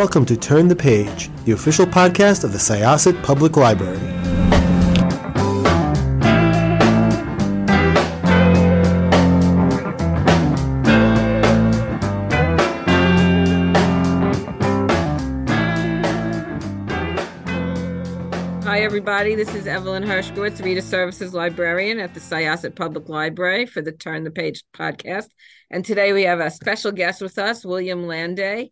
welcome to Turn the Page, the official podcast of the Syosset Public Library. Hi, everybody. This is Evelyn Hershkowitz, Reader Services Librarian at the Syosset Public Library for the Turn the Page podcast. And today we have a special guest with us, William Landay,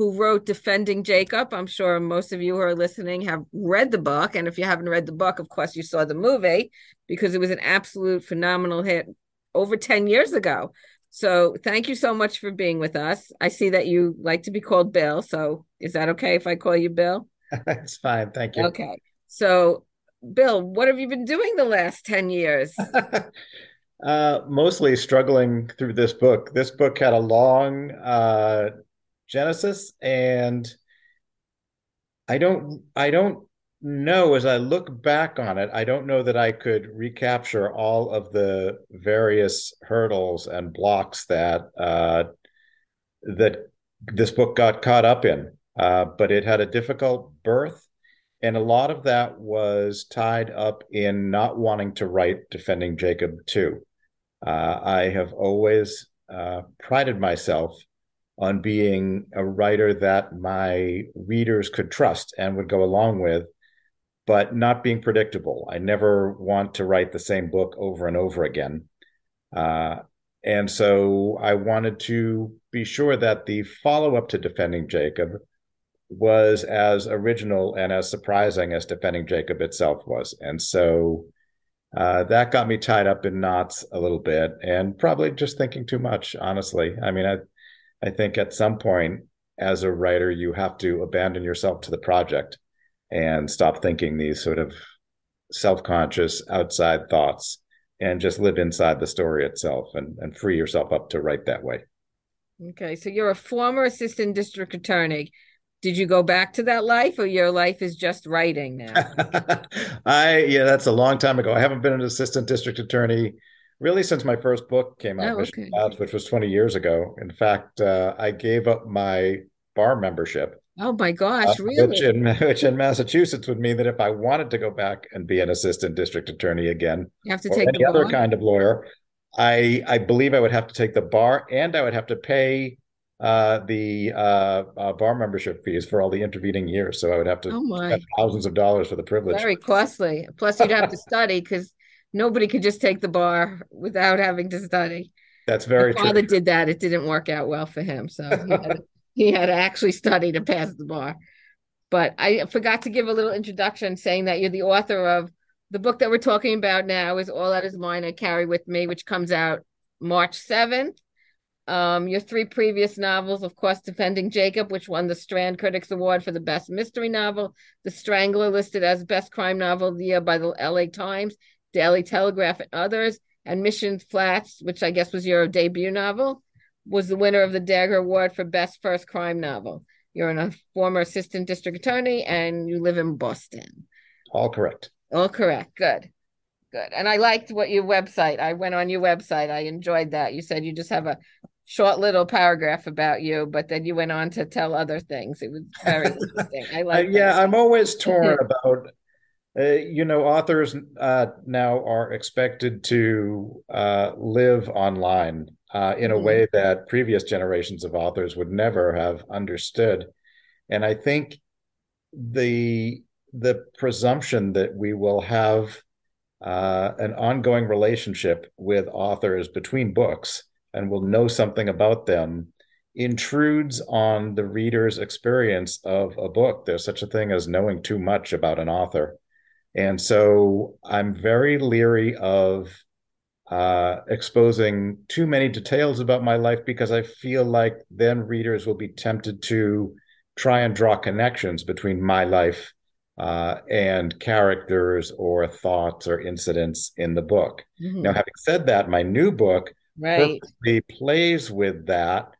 who wrote Defending Jacob. I'm sure most of you who are listening have read the book. And if you haven't read the book, of course, you saw the movie because it was an absolute phenomenal hit over 10 years ago. So thank you so much for being with us. I see that you like to be called Bill. So is that okay if I call you Bill? It's fine. Thank you. Okay. So, Bill, what have you been doing the last 10 years? uh, mostly struggling through this book. This book had a long uh, genesis, and I don't, I don't know as I look back on it, I don't know that I could recapture all of the various hurdles and blocks that uh, that this book got caught up in. Uh, but it had a difficult birth and a lot of that was tied up in not wanting to write defending Jacob too. Uh, I have always uh, prided myself on being a writer that my readers could trust and would go along with, but not being predictable. I never want to write the same book over and over again. Uh, and so I wanted to be sure that the follow up to Defending Jacob was as original and as surprising as Defending Jacob itself was. And so uh, that got me tied up in knots a little bit and probably just thinking too much, honestly. I mean, I, I think at some point as a writer, you have to abandon yourself to the project and stop thinking these sort of self conscious outside thoughts and just live inside the story itself and, and free yourself up to write that way. Okay. So you're a former assistant district attorney did you go back to that life or your life is just writing now i yeah that's a long time ago i haven't been an assistant district attorney really since my first book came out oh, okay. Labs, which was 20 years ago in fact uh, i gave up my bar membership oh my gosh uh, really which in, which in massachusetts would mean that if i wanted to go back and be an assistant district attorney again you have to take any other kind of lawyer i i believe i would have to take the bar and i would have to pay uh, the uh, uh, bar membership fees for all the intervening years. So I would have to oh thousands of dollars for the privilege. Very costly. Plus, you'd have to study because nobody could just take the bar without having to study. That's very My father did that. It didn't work out well for him. So he had, to, he had to actually study to pass the bar. But I forgot to give a little introduction saying that you're the author of the book that we're talking about now is All That Is Mine I Carry With Me, which comes out March 7th. Um, your three previous novels, of course, Defending Jacob, which won the Strand Critics Award for the Best Mystery Novel, The Strangler, listed as Best Crime Novel of the Year by the LA Times, Daily Telegraph, and others, and Mission Flats, which I guess was your debut novel, was the winner of the Dagger Award for Best First Crime Novel. You're a former assistant district attorney and you live in Boston. All correct. All correct. Good. Good. And I liked what your website. I went on your website. I enjoyed that. You said you just have a short little paragraph about you, but then you went on to tell other things. It was very interesting. I like. Yeah, I'm always torn mm-hmm. about. Uh, you know, authors uh, now are expected to uh, live online uh, in a mm-hmm. way that previous generations of authors would never have understood, and I think the the presumption that we will have uh, an ongoing relationship with authors between books and will know something about them intrudes on the reader's experience of a book. There's such a thing as knowing too much about an author. And so I'm very leery of uh, exposing too many details about my life because I feel like then readers will be tempted to try and draw connections between my life uh, and characters or thoughts or incidents in the book. Mm-hmm. Now, having said that, my new book right plays with that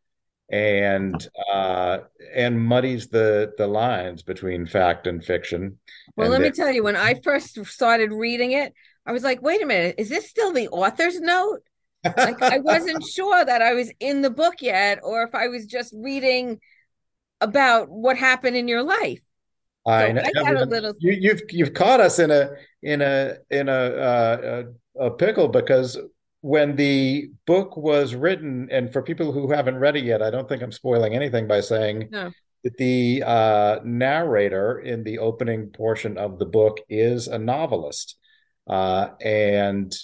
and uh and muddies the the lines between fact and fiction well and let me tell you when i first started reading it i was like wait a minute is this still the author's note like i wasn't sure that i was in the book yet or if i was just reading about what happened in your life. I know I got a little you, you've you've caught us in a in a in a, uh, a a pickle because when the book was written, and for people who haven't read it yet, I don't think I'm spoiling anything by saying no. that the uh, narrator in the opening portion of the book is a novelist, uh, and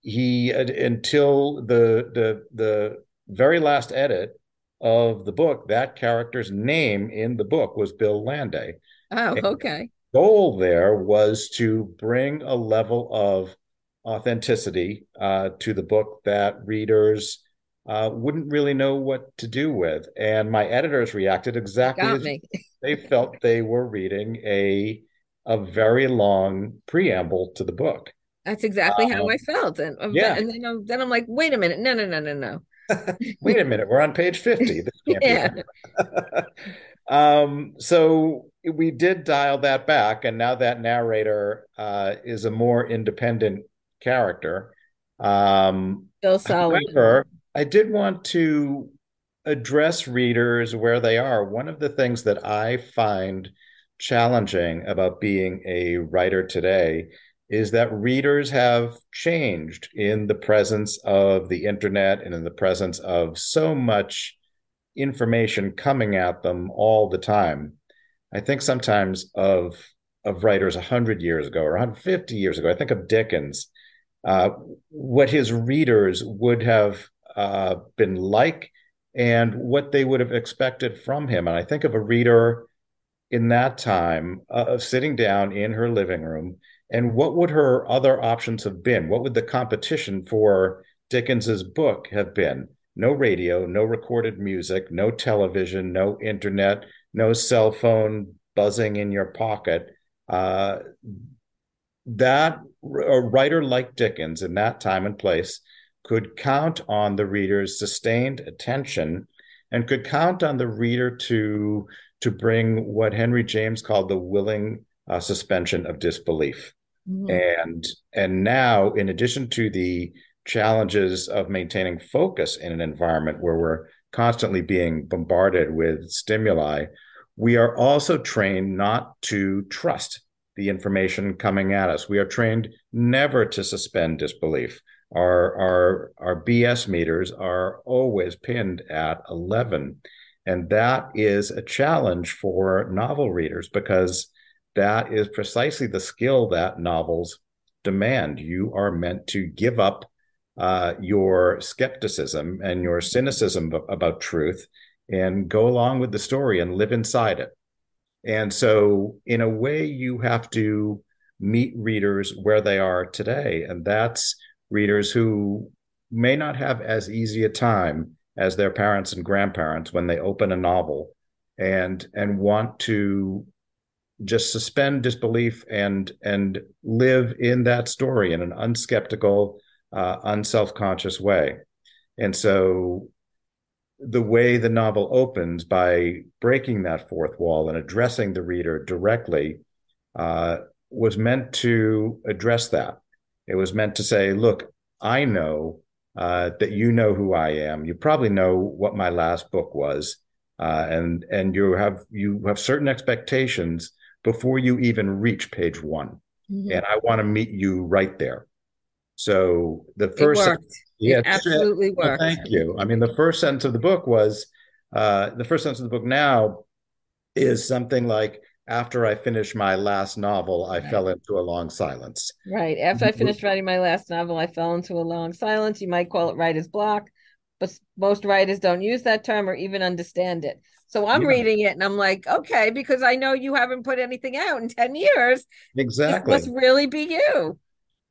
he until the the the very last edit of the book, that character's name in the book was Bill Landay. Oh, And okay. the goal there was to bring a level of authenticity uh, to the book that readers uh, wouldn't really know what to do with. And my editors reacted exactly Got as me. they felt they were reading a a very long preamble to the book. That's exactly how Um, I felt. And, uh, yeah. and then, I'm, then I'm like, wait a minute. No, no, no, no, no. Wait a minute, we're on page 50. This can't Yeah. um, so we did dial that back, and now that narrator uh, is a more independent character. Um, Solomon. However, I did want to address readers where they are. One of the things that I find challenging about being a writer today is that readers have changed in the presence of the internet and in the presence of so much information coming at them all the time. I think sometimes of of writers 100 years ago or 150 years ago. I think of Dickens, uh, what his readers would have uh, been like and what they would have expected from him. And I think of a reader in that time uh, of sitting down in her living room and what would her other options have been? What would the competition for Dickens's book have been? No radio, no recorded music, no television, no internet, no cell phone buzzing in your pocket. Uh, that a writer like Dickens in that time and place could count on the reader's sustained attention and could count on the reader to to bring what Henry James called the willing uh, suspension of disbelief. Mhm. And and now, in addition to the challenges of maintaining focus in an environment where we're constantly being bombarded with stimuli, we are also trained not to trust the information coming at us. We are trained never to suspend disbelief. Our our our BS meters are always pinned at 11. And that is a challenge for novel readers because that is precisely the skill that novels demand. You are meant to give up uh, your skepticism and your cynicism about truth and go along with the story and live inside it. And so, in a way, you have to meet readers where they are today. And that's readers who may not have as easy a time as their parents and grandparents when they open a novel and and want to just suspend disbelief and and live in that story in an unskeptical, uh, unself-conscious way. And so the way the novel opens by breaking that fourth wall and addressing the reader directly uh, was meant to address that. It was meant to say, look, I know uh, that you know who I am. You probably know what my last book was, uh, and and you have you have certain expectations before you even reach page one. Mhm. And I want to meet you right there. So the It first, worked. yeah, it absolutely well, worked. thank you. I mean, the first sentence of the book was uh, the first sentence of the book now is something like, after I finished my last novel, I Right. fell into a long silence. Right. After I Mhm. finished writing my last novel, I fell into a long silence. You might call it writer's block, but most writers don't use that term or even understand it. So I'm Yeah. reading it and I'm like, okay, because I know you haven't put anything out in 10 years. This Exactly. must really be you.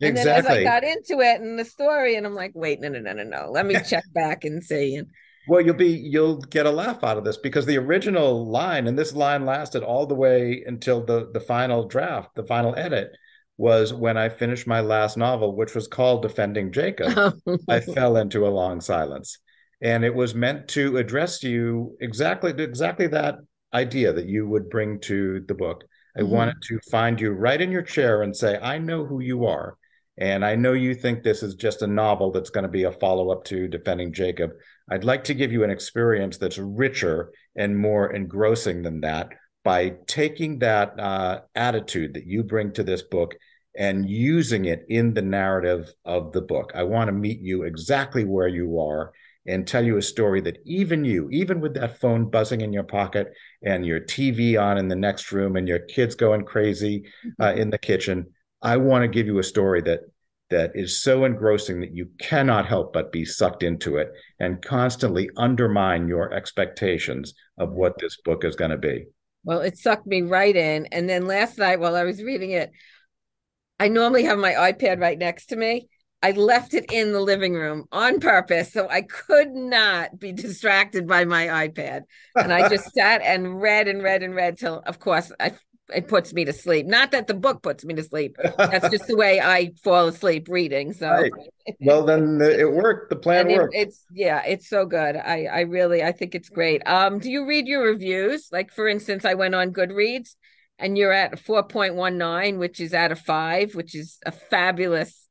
And then as I Exactly. got into it and the story, and I'm like, wait, no, no, no, no, no. Let me check back and see. And Well, you'll be you'll get a laugh out of this because the original line, and this line lasted all the way until the the final draft, the final edit, was when I finished my last novel, which was called Defending Jacob. I fell into a long silence. And it was meant to address you exactly exactly that idea that you would bring to the book. I Mhm. wanted to find you right in your chair and say, I know who you are. And I know you think this is just a novel that's going to be a follow up to Defending Jacob. I'd like to give you an experience that's richer and more engrossing than that by taking that uh, attitude that you bring to this book and using it in the narrative of the book. I want to meet you exactly where you are and tell you a story that even you, even with that phone buzzing in your pocket and your TV on in the next room and your kids going crazy uh, mm-hmm. in the kitchen, I want to give you a story that that is so engrossing that you cannot help but be sucked into it and constantly undermine your expectations of what this book is going to be. Well, it sucked me right in. And then last night while I was reading it, I normally have my iPad right next to me. I left it in the living room on purpose so I could not be distracted by my iPad. And I just sat and read and read and read till, of course, I, it puts me to sleep. Not that the book puts me to sleep. That's just the way I fall asleep reading. So, right. well, then it worked. The plan it, worked. It's yeah, it's so good. I I really I think it's great. Um, do you read your reviews? Like for instance, I went on Goodreads and you're at 4.19, which is out of five, which is a fabulous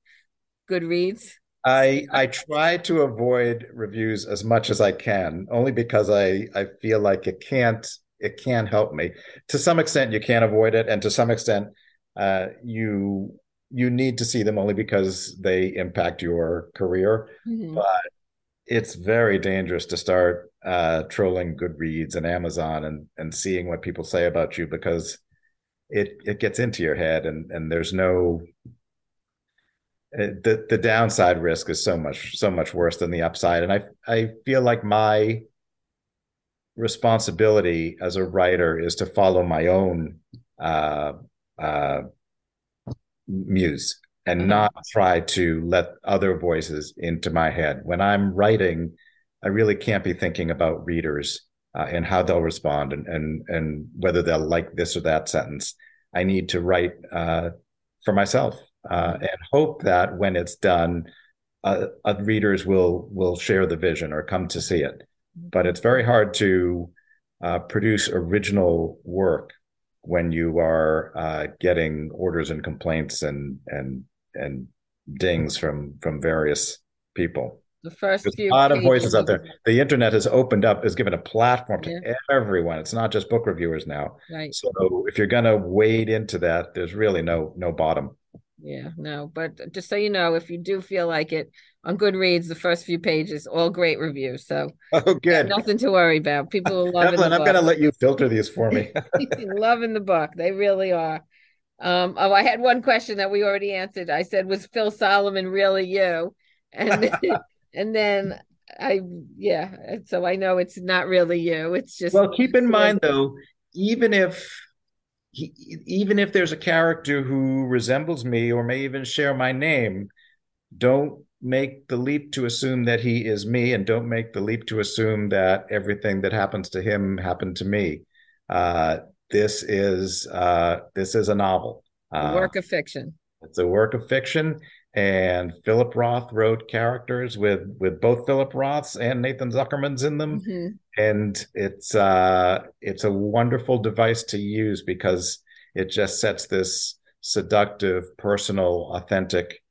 Goodreads. I I try to avoid reviews as much as I can, only because I I feel like it can't it can't help me. To some extent, you can't avoid it, and to some extent, uh, you you need to see them only because they impact your career. Mm-hmm. But it's very dangerous to start uh, trolling Goodreads and Amazon and and seeing what people say about you because it it gets into your head and and there's no the the downside risk is so much so much worse than the upside and i i feel like my responsibility as a writer is to follow my own uh, uh, muse and mm-hmm. not try to let other voices into my head when i'm writing i really can't be thinking about readers uh, and how they'll respond and, and and whether they'll like this or that sentence. I need to write uh, for myself uh, and hope that when it's done, uh, readers will will share the vision or come to see it. But it's very hard to uh, produce original work when you are uh, getting orders and complaints and and and dings from from various people the first There's a lot of voices out there. The internet has opened up, has given a platform to yeah. everyone. It's not just book reviewers now. Right. So if you're going to wade into that, there's really no no bottom. Yeah, no. But just so you know, if you do feel like it, on Goodreads, the first few pages, all great reviews. So oh, good. Nothing to worry about. People are loving. Evelyn, I'm going to let you filter these for me. loving the book. They really are. Um, oh, I had one question that we already answered. I said, "Was Phil Solomon really you?" And and then I yeah, so I know it's not really you. It's just well. Keep in mind though, even if he, even if there's a character who resembles me or may even share my name, don't make the leap to assume that he is me, and don't make the leap to assume that everything that happens to him happened to me. Uh, this is uh, this is a novel, a work of fiction. It's a work of fiction, and Philip Roth wrote characters with with both Philip Roths and Nathan Zuckerman's in them, mm-hmm. and it's uh, it's a wonderful device to use because it just sets this seductive, personal, authentic, uh,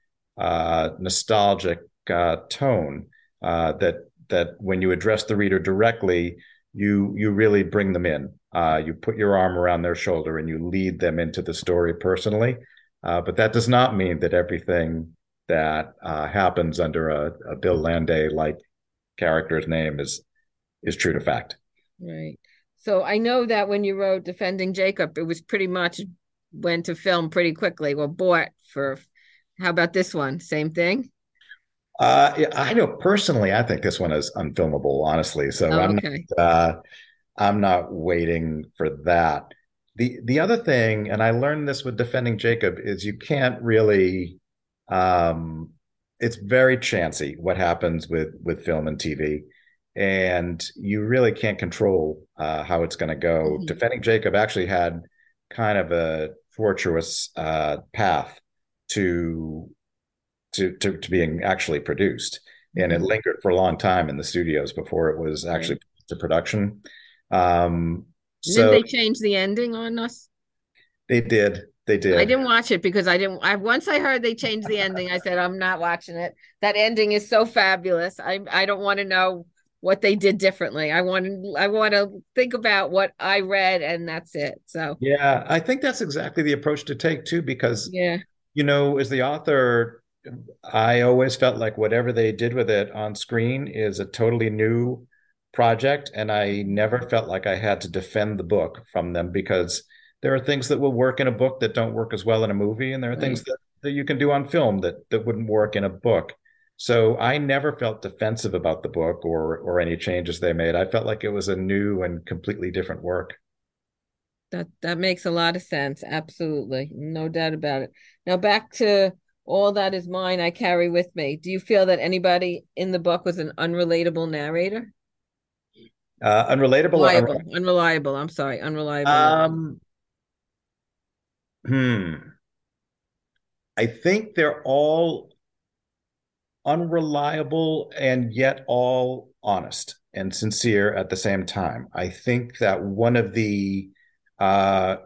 nostalgic uh, tone uh, that that when you address the reader directly, you you really bring them in. Uh, you put your arm around their shoulder and you lead them into the story personally. Uh, but that does not mean that everything that uh, happens under a, a Bill Landay like character's name is is true to fact. Right. So I know that when you wrote Defending Jacob, it was pretty much went to film pretty quickly. Well, bought for. How about this one? Same thing. Uh, I know personally, I think this one is unfilmable, honestly. So oh, I'm okay. not, uh, I'm not waiting for that. The the other thing, and I learned this with defending Jacob, is you can't really. Um, it's very chancy what happens with with film and TV, and you really can't control uh, how it's going to go. Mm-hmm. Defending Jacob actually had kind of a tortuous uh, path to, to to to being actually produced, and mm-hmm. it lingered for a long time in the studios before it was actually right. to production. Um, so, did they change the ending on us? They did. they did. I didn't watch it because I didn't. I once I heard they changed the ending, I said I'm not watching it. That ending is so fabulous. I I don't want to know what they did differently. I want to I want to think about what I read, and that's it. So yeah, I think that's exactly the approach to take too, because yeah, you know, as the author, I always felt like whatever they did with it on screen is a totally new project, and I never felt like I had to defend the book from them because there are things that will work in a book that don't work as well in a movie, and there are right. things that, that you can do on film that that wouldn't work in a book. So I never felt defensive about the book or or any changes they made. I felt like it was a new and completely different work. That that makes a lot of sense. Absolutely. No doubt about it. Now back to all that is mine I carry with me. Do you feel that anybody in the book was an unrelatable narrator? Uh, unrelatable. Unreliable. Unre- unreliable. I'm sorry. Unreliable. Um, Hmm. I think they're all unreliable and yet all honest and sincere at the same time. I think that one of the uh,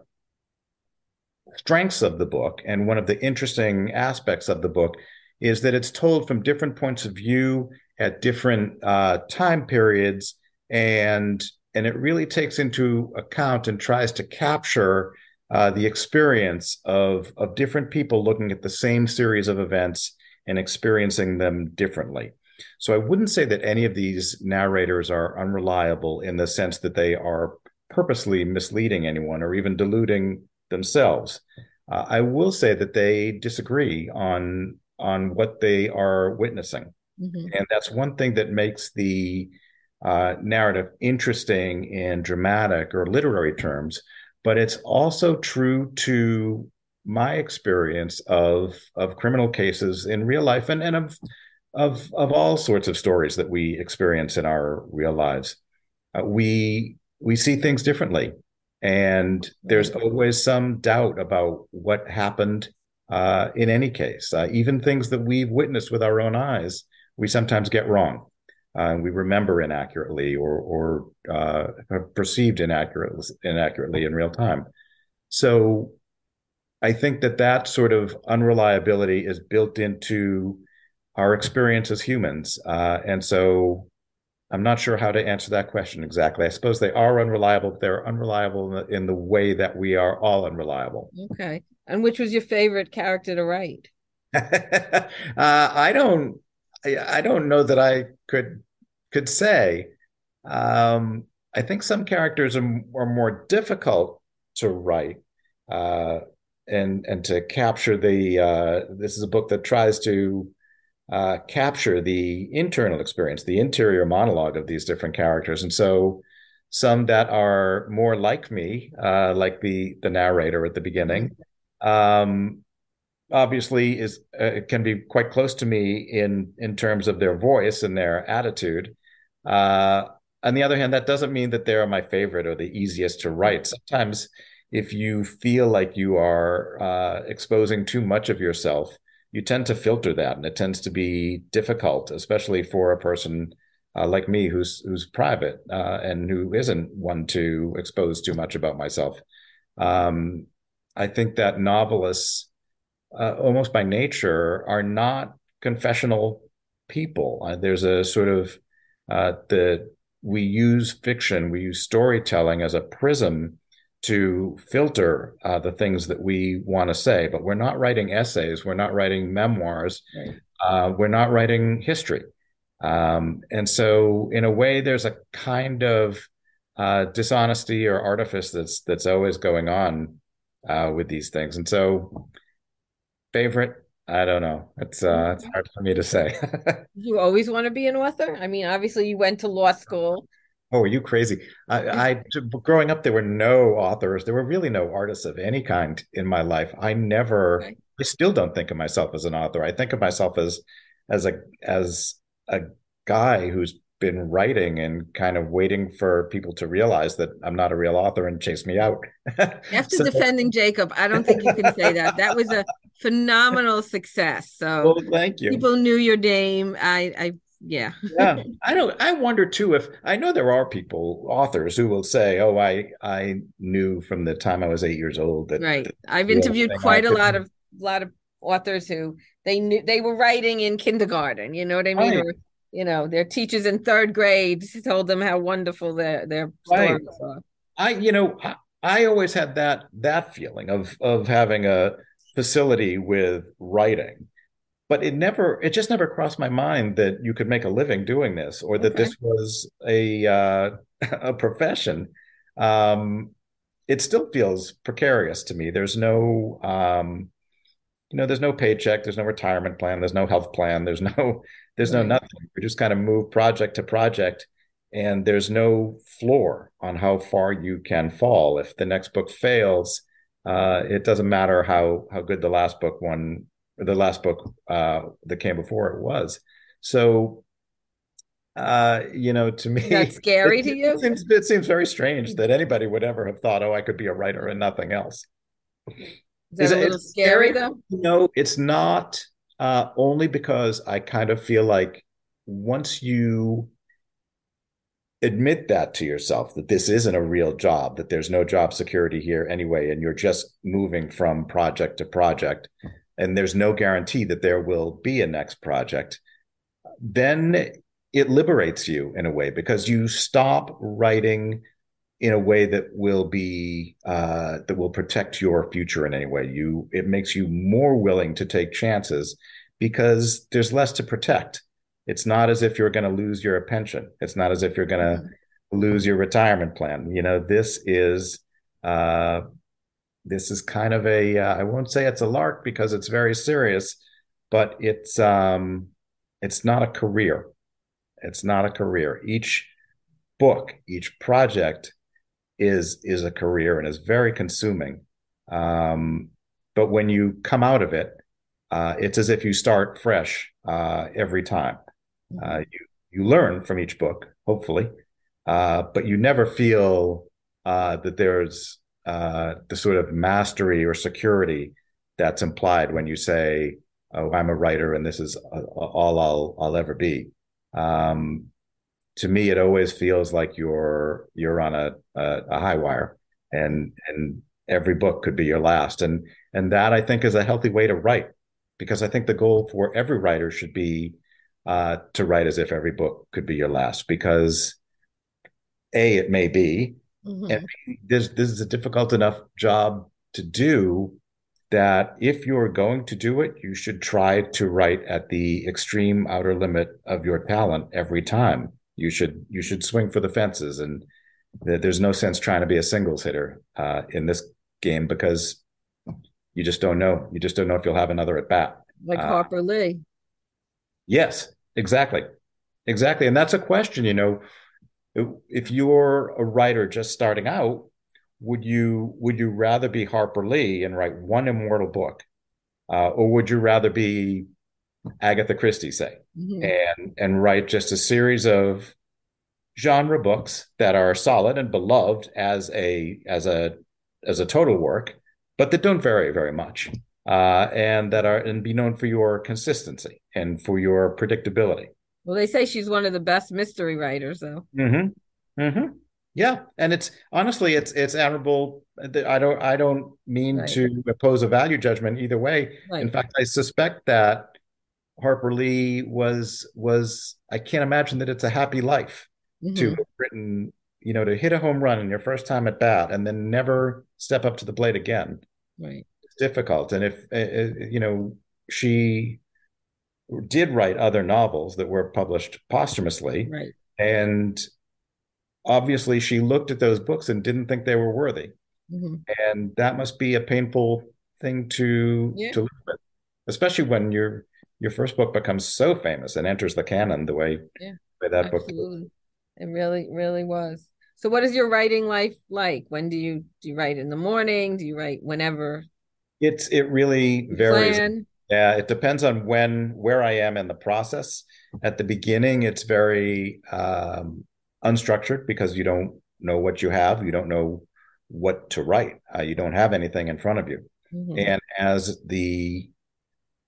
strengths of the book and one of the interesting aspects of the book is that it's told from different points of view at different uh, time periods and and it really takes into account and tries to capture uh, the experience of of different people looking at the same series of events and experiencing them differently. So I wouldn't say that any of these narrators are unreliable in the sense that they are purposely misleading anyone or even deluding themselves. Uh, I will say that they disagree on on what they are witnessing, mm-hmm. and that's one thing that makes the uh, narrative interesting in dramatic or literary terms but it's also true to my experience of of criminal cases in real life and, and of of of all sorts of stories that we experience in our real lives. Uh, we we see things differently, and there's always some doubt about what happened uh, in any case. Uh, even things that we've witnessed with our own eyes, we sometimes get wrong uh, we remember inaccurately or or uh, perceived inaccurately inaccurately in real time. So I think that that sort of unreliability is built into our experience as humans, uh, and so I'm not sure how to answer that question exactly. I suppose they are unreliable, but they're unreliable in the, in the way that we are all unreliable. Okay. And which was your favorite character to write? uh, I don't. I don't know that I could could say. Um, I think some characters are, are more difficult to write uh, and and to capture the. Uh, this is a book that tries to uh, capture the internal experience, the interior monologue of these different characters, and so some that are more like me, uh, like the the narrator at the beginning. Um, obviously is uh, can be quite close to me in in terms of their voice and their attitude uh, on the other hand, that doesn't mean that they're my favorite or the easiest to write. Sometimes, if you feel like you are uh, exposing too much of yourself, you tend to filter that, and it tends to be difficult, especially for a person uh, like me who's who's private uh, and who isn't one to expose too much about myself. Um, I think that novelists, uh, almost by nature, are not confessional people. Uh, there's a sort of uh, the we use fiction, we use storytelling as a prism to filter uh, the things that we want to say. But we're not writing essays, we're not writing memoirs, right. uh, we're not writing history. Um, and so, in a way, there's a kind of uh, dishonesty or artifice that's that's always going on uh, with these things. And so, favorite I don't know. It's uh it's hard for me to say. you always want to be an author? I mean, obviously you went to law school. Oh, are you crazy? I, I growing up there were no authors. There were really no artists of any kind in my life. I never okay. I still don't think of myself as an author. I think of myself as as a as a guy who's been writing and kind of waiting for people to realize that I'm not a real author and chase me out. After so, defending Jacob, I don't think you can say that. That was a phenomenal success. So well, thank you. People knew your name. I, I yeah. yeah. I don't I wonder too if I know there are people, authors, who will say, Oh, I I knew from the time I was eight years old that right. that I've interviewed quite a lot of lot of authors who they knew they were writing in kindergarten, you know what I mean? Right. Or you know, their teachers in third grade told them how wonderful their their Right. stories are. I, you know, I, I always had that that feeling of of having a facility with writing, but it never, it just never crossed my mind that you could make a living doing this, or that Okay. this was a uh, a profession. Um, it still feels precarious to me. There's no, um, you know, there's no paycheck, there's no retirement plan, there's no health plan, there's no, there's no nothing. We just kind of move project to project and there's no floor on how far you can fall. If the next book fails, uh, it doesn't matter how how good the last book one, the last book uh, that came before it was. So, uh, you know, to me, That's scary it, to it you? seems it seems very strange that anybody would ever have thought, "Oh, I could be a writer and nothing else." Is that Is a it- little scary? though? No, it's not. Uh, only because I kind of feel like once you admit that to yourself that this isn't a real job, that there's no job security here anyway, and you're just moving from project to project, and there's no guarantee that there will be a next project, then it liberates you in a way because you stop writing in a way that will be uh, that will protect your future in any way. You it makes you more willing to take chances because there's less to protect. It's not as if you're going to lose your pension. It's not as if you're going to lose your retirement plan. You know, this is uh, this is kind of a uh, I won't say it's a lark because it's very serious, but it's um, it's not a career. It's not a career. Each book, each project is is a career and is very consuming. Um, but when you come out of it, uh, it's as if you start fresh uh, every time. Uh, you you learn from each book, hopefully, uh, but you never feel uh, that there's uh, the sort of mastery or security that's implied when you say, "Oh, I'm a writer, and this is uh, all I'll I'll ever be." Um, to me, it always feels like you're you're on a, a a high wire, and and every book could be your last, and and that I think is a healthy way to write, because I think the goal for every writer should be uh, to write as if every book could be your last, because a it may be, Mhm. and this this is a difficult enough job to do that if you're going to do it, you should try to write at the extreme outer limit of your talent every time. You should you should swing for the fences, and th- there's no sense trying to be a singles hitter uh, in this game because you just don't know. You just don't know if you'll have another at bat. Like Uh, Harper Lee. Yes, exactly. Exactly. And that's a question, you know, if you're a writer just starting out, would you would you rather be Harper Lee and write one immortal book? Uh, or would you rather be Agatha Christie, say, Mhm. and and write just a series of genre books that are solid and beloved as a as a as a total work, but that don't vary very much, uh, and that are and be known for your consistency and for your predictability. Well, they say she's one of the best mystery writers, though. Mm-hmm. Mm-hmm. Yeah, and it's honestly, it's it's admirable. I don't I don't mean Right. to oppose a value judgment either way. In fact, I suspect that Harper Lee was was I can't imagine that it's a happy life to Mhm. have written, you know, to hit a home run in your first time at bat and then never step up to the plate again. Right. It's difficult. And if uh, uh, you know, she did write other novels that were published posthumously. Right. And obviously, she looked at those books and didn't think they were worthy. Mhm. And that must be a painful thing to Yeah. to live with, especially when your your first book becomes so famous and enters the canon the way, Yeah, way that book. Absolutely. It really, really was. So what is your writing life like? When do you do you write in the morning? Do you write whenever It's it really varies. plan? Yeah, it depends on when where I am in the process. At the beginning, it's very um, unstructured because you don't know what you have, you don't know what to write, uh, you don't have anything in front of you. Mhm. And as the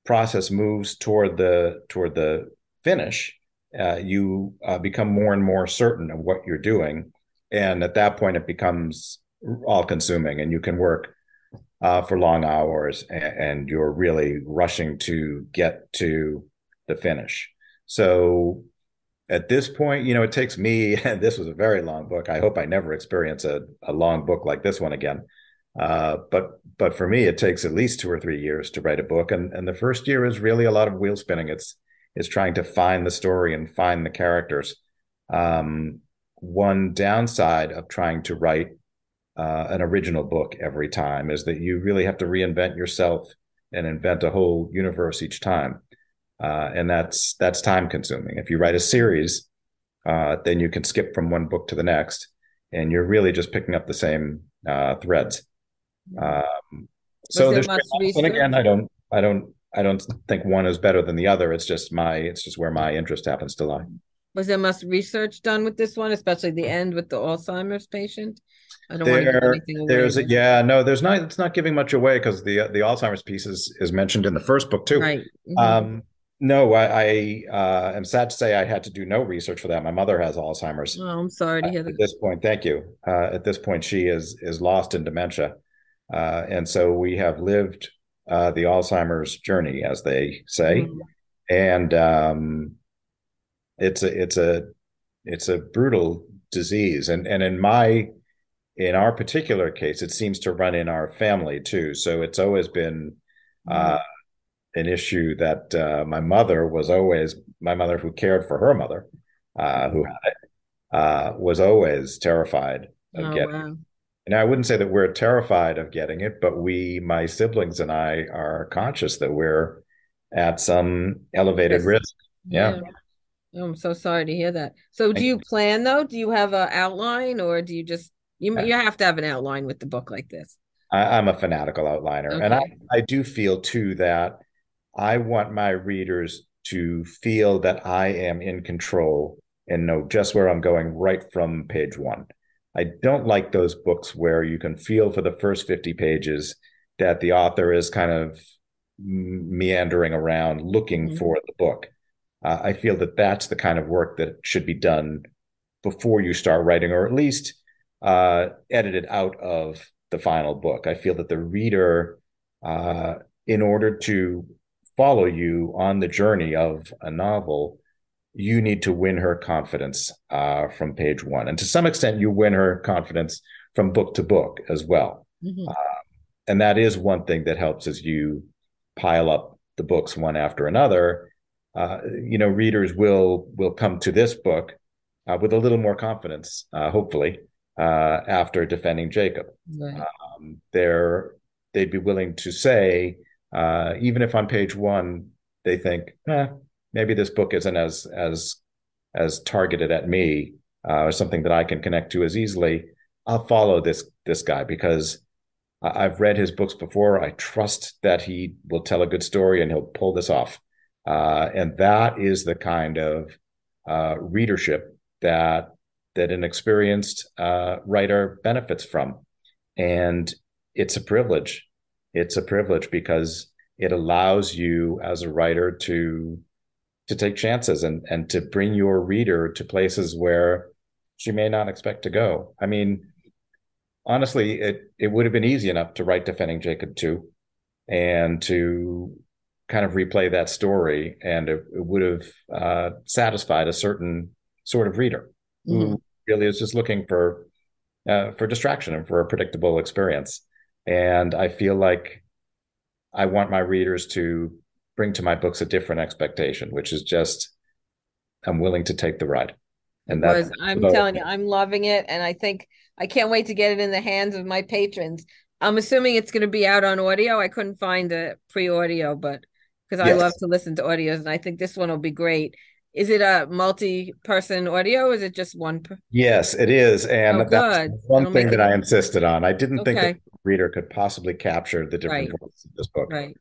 process moves toward the toward the finish, uh, you uh, become more and more certain of what you're doing, and at that point, it becomes all consuming, and you can work uh, for long hours, and, and you're really rushing to get to the finish. So at this point, you know, it takes me, and this was a very long book. I hope I never experience a, a long book like this one again. Uh, but but for me, it takes at least two or three years to write a book, and and the first year is really a lot of wheel spinning. It's it's trying to find the story and find the characters. Um, one downside of trying to write uh, an original book every time is that you really have to reinvent yourself and invent a whole universe each time uh, and that's that's time consuming. If you write a series, uh, then you can skip from one book to the next, and you're really just picking up the same uh, threads. Um, so there's and again, I don't, I don't, I don't think one is better than the other. It's just my, it's just where my interest happens to lie. Was there much research done with this one, especially the end with the Alzheimer's patient? I don't there, want to give anything away. There's a, yeah, no, there's not. It's not giving much away because the the Alzheimer's piece is is mentioned in the first book too. Right. Mm-hmm. Um, no, I, I uh, am sad to say I had to do no research for that. My mother has Alzheimer's. Oh, I'm sorry to hear that. At this point, thank you. Uh, at this point, she is is lost in dementia, uh, and so we have lived uh, the Alzheimer's journey, as they say, mm. and um, it's a it's a it's a brutal disease, and and in my in our particular case, it seems to run in our family too. So it's always been. Mm an issue that uh, my mother was always my mother who cared for her mother uh, who had it uh, was always terrified of oh, getting wow. it. And I wouldn't say that we're terrified of getting it, but we, my siblings and I, are conscious that we're at some elevated yes. risk. Yeah. yeah. Oh, I'm so sorry to hear that. So, do you plan though? Do you have an outline, or do you just you you have to have an outline with the book like this? I, am a fanatical outliner, okay. and I I do feel too that I want my readers to feel that I am in control and know just where I'm going right from page one. I don't like those books where you can feel for the first 50 pages that the author is kind of meandering around looking mm-hmm. for the book. Uh, I feel that that's the kind of work that should be done before you start writing, or at least uh, edited out of the final book. I feel that the reader, uh, in order to follow you on the journey of a novel, you need to win her confidence uh, from page one. And to some extent, you win her confidence from book to book as well. Mm-hmm. Uh, and that is one thing that helps as you pile up the books one after another. Uh, you know, readers will will come to this book uh, with a little more confidence, uh, hopefully, uh, after defending Jacob. Right. Um, they're they'd be willing to say, uh, even if on page one they think, eh, maybe this book isn't as as as targeted at me uh, or something that I can connect to as easily, I'll follow this this guy because I've read his books before. I trust that he will tell a good story and he'll pull this off. Uh, and that is the kind of uh, readership that that an experienced uh, writer benefits from, and it's a privilege it's a privilege because it allows you as a writer to to take chances and and to bring your reader to places where she may not expect to go. I mean, honestly, it it would have been easy enough to write defending Jacob too, and to kind of replay that story and it, it would have uh, satisfied a certain sort of reader mm-hmm. who really is just looking for uh, for distraction and for a predictable experience and I feel like I want my readers to bring to my books a different expectation, which is just I'm willing to take the ride. And that I'm telling you, I'm loving it. And I think I can't wait to get it in the hands of my patrons. I'm assuming it's going to be out on audio. I couldn't find a pre audio, but because I love to listen to audios, and I think this one will be great. Is it a multi-person audio? is it just one? Per- yes, it is, and oh, that's one It'll thing that it... I insisted on. I didn't okay. think the reader could possibly capture the different right. voices of this book. Right.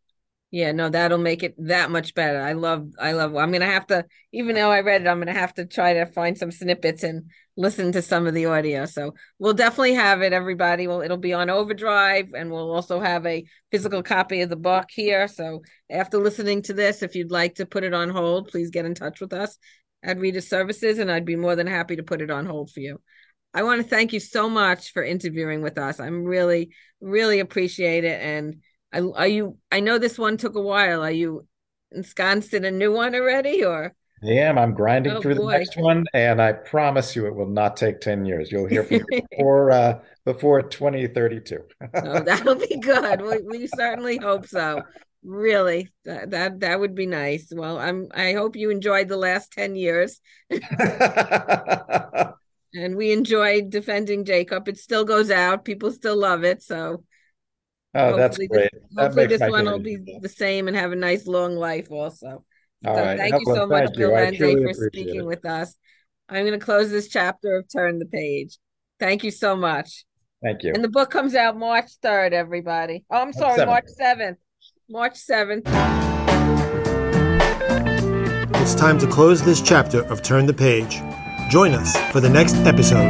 Yeah, no, that'll make it that much better. I love, I love. I'm gonna have to, even though I read it, I'm gonna have to try to find some snippets and listen to some of the audio. So we'll definitely have it, everybody. Well, it'll be on Overdrive, and we'll also have a physical copy of the book here. So after listening to this, if you'd like to put it on hold, please get in touch with us at Reader Services, and I'd be more than happy to put it on hold for you. I want to thank you so much for interviewing with us. I'm really, really appreciate it. And I, are you? I know this one took a while. Are you ensconced in a new one already, or? I am. I'm grinding Oh, through the next one, and I promise you, it will not take ten years. You'll hear from me before uh, before 2032. Oh, that'll be good. We, we certainly hope so. Really, that, that that would be nice. Well, I'm. I hope you enjoyed the last ten years, and we enjoyed defending Jacob. It still goes out. People still love it. So Oh, that's great. That hopefully this one will be the same and have a nice long life also. All so right. thank you so much, thank. Bill I Lindsay, for speaking it. with us. I'm going to close this chapter of Turn the Page. Thank you so much. Thank you. And the book comes out March 3rd, everybody. Oh, I'm sorry, 7th. March 7th. March 7th. It's time to close this chapter of Turn the Page. Join us for the next episode.